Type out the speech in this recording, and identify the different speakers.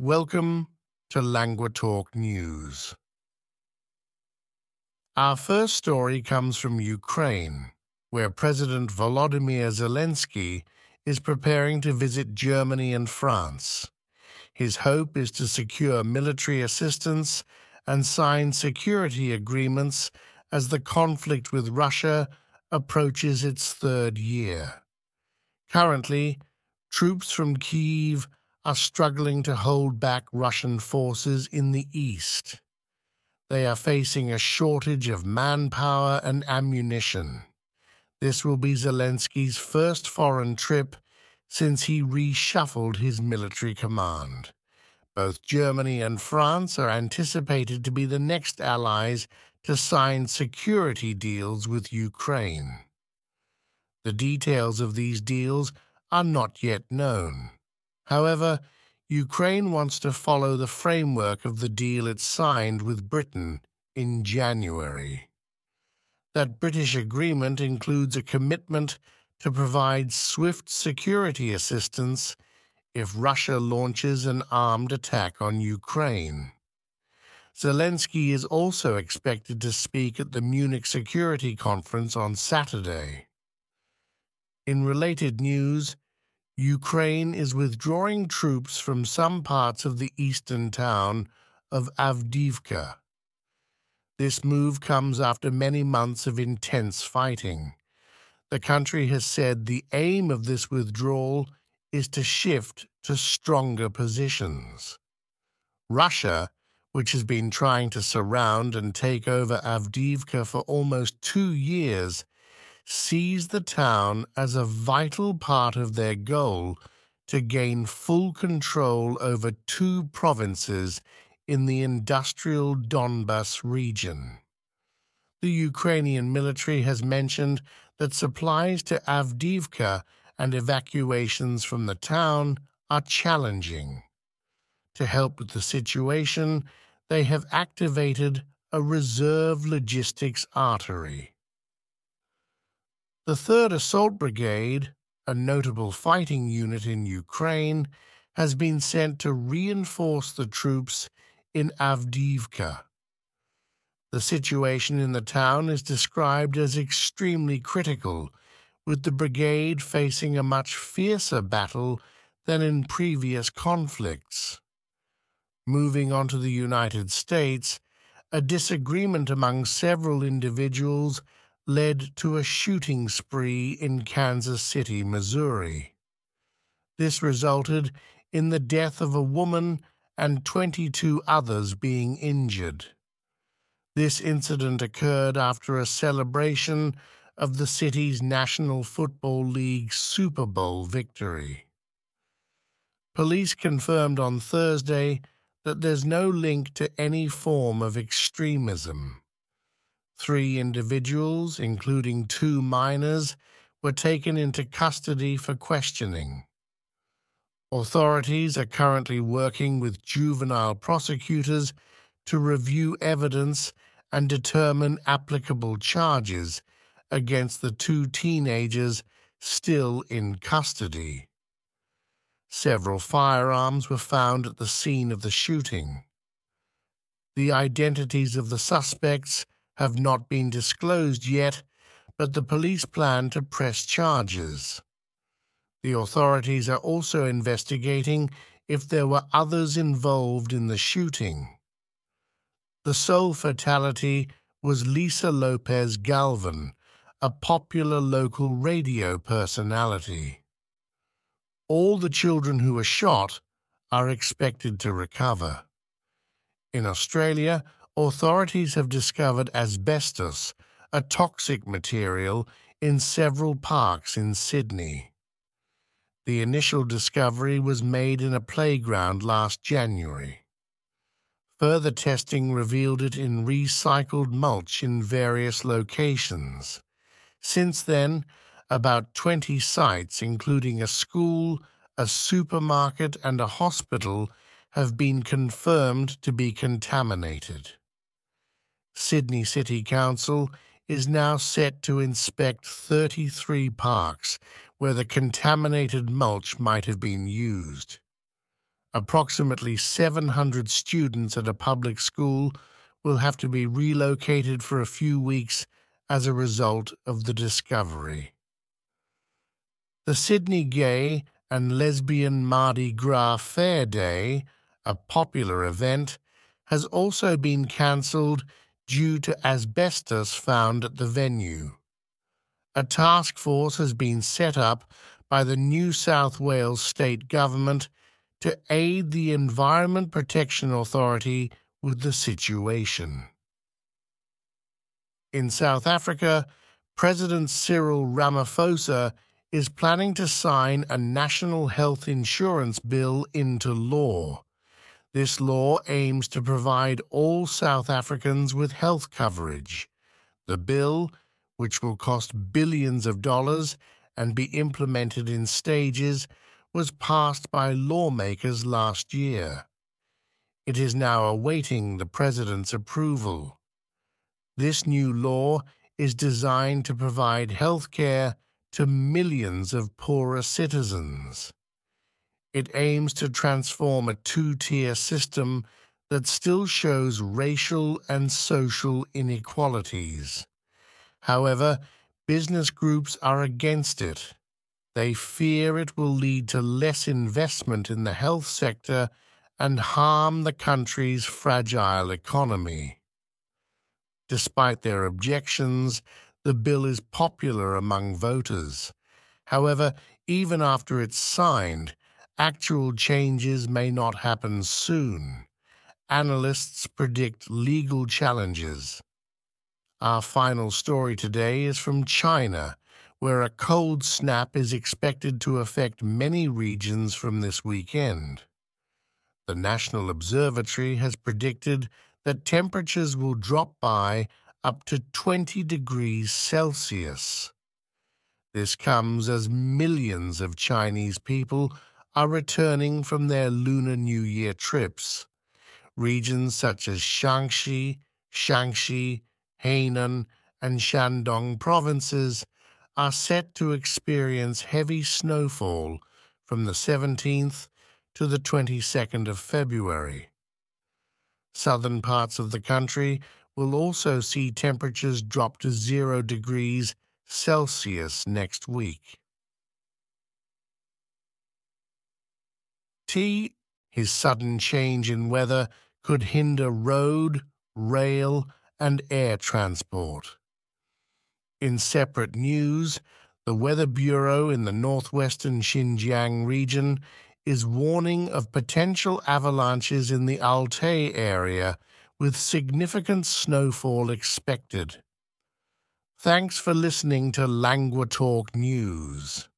Speaker 1: Welcome to LanguaTalk News. Our first story comes from Ukraine, where President Volodymyr Zelensky is preparing to visit Germany and France. His hope is to secure military assistance and sign security agreements as the conflict with Russia approaches its third year. Currently, troops from Kyiv are struggling to hold back Russian forces in the east. They are facing a shortage of manpower and ammunition. This will be Zelensky's first foreign trip since he reshuffled his military command. Both Germany and France are anticipated to be the next allies to sign security deals with Ukraine. The details of these deals are not yet known. However, Ukraine wants to follow the framework of the deal it signed with Britain in January. That British agreement includes a commitment to provide swift security assistance if Russia launches an armed attack on Ukraine. Zelensky is also expected to speak at the Munich Security Conference on Saturday. In related news, Ukraine is withdrawing troops from some parts of the eastern town of Avdiivka. This move comes after many months of intense fighting. The country has said the aim of this withdrawal is to shift to stronger positions. Russia, which has been trying to surround and take over Avdiivka for almost two years, sees the town as a vital part of their goal to gain full control over two provinces in the industrial Donbas region. The Ukrainian military has mentioned that supplies to Avdiivka and evacuations from the town are challenging. To help with the situation, they have activated a reserve logistics artery. The 3rd Assault Brigade, a notable fighting unit in Ukraine, has been sent to reinforce the troops in Avdiivka. The situation in the town is described as extremely critical, with the brigade facing a much fiercer battle than in previous conflicts. Moving on to the United States, a disagreement among several individuals led to a shooting spree in Kansas City, Missouri. This resulted in the death of a woman and 22 others being injured. This incident occurred after a celebration of the city's National Football League Super Bowl victory. Police confirmed on Thursday that there's no link to any form of extremism. Three individuals, including two minors, were taken into custody for questioning. Authorities are currently working with juvenile prosecutors to review evidence and determine applicable charges against the two teenagers still in custody. Several firearms were found at the scene of the shooting. The identities of the suspects have not been disclosed yet, but the police plan to press charges. The authorities are also investigating if there were others involved in the shooting. The sole fatality was Lisa Lopez Galvan, a popular local radio personality. All the children who were shot are expected to recover. In Australia, authorities have discovered asbestos, a toxic material, in several parks in Sydney. The initial discovery was made in a playground last January. Further testing revealed it in recycled mulch in various locations. Since then, about 20 sites, including a school, a supermarket, and a hospital, have been confirmed to be contaminated. Sydney City Council is now set to inspect 33 parks where the contaminated mulch might have been used. Approximately 700 students at a public school will have to be relocated for a few weeks as a result of the discovery. The Sydney Gay and Lesbian Mardi Gras Fair Day, a popular event, has also been cancelled due to asbestos found at the venue. A task force has been set up by the New South Wales state government to aid the Environment Protection Authority with the situation. In South Africa, President Cyril Ramaphosa is planning to sign a national health insurance bill into law. This law aims to provide all South Africans with health coverage. The bill, which will cost billions of dollars and be implemented in stages, was passed by lawmakers last year. It is now awaiting the President's approval. This new law is designed to provide health care to millions of poorer citizens. It aims to transform a two tier system that still shows racial and social inequalities. However, business groups are against it. They fear it will lead to less investment in the health sector and harm the country's fragile economy. Despite their objections, the bill is popular among voters. However, even after it's signed, actual changes may not happen soon. Analysts predict legal challenges. Our final story today is from China, where a cold snap is expected to affect many regions from this weekend. The National Observatory has predicted that temperatures will drop by up to 20 degrees Celsius. This comes as millions of Chinese people are returning from their Lunar New Year trips. Regions such as Shanxi, Shaanxi, Henan, and Shandong provinces are set to experience heavy snowfall from the 17th to the 22nd of February. Southern parts of the country will also see temperatures drop to zero degrees Celsius next week. T. His sudden change in weather could hinder road, rail, and air transport. In separate news, the Weather Bureau in the northwestern Xinjiang region is warning of potential avalanches in the Altai area with significant snowfall expected. Thanks for listening to LanguaTalk News.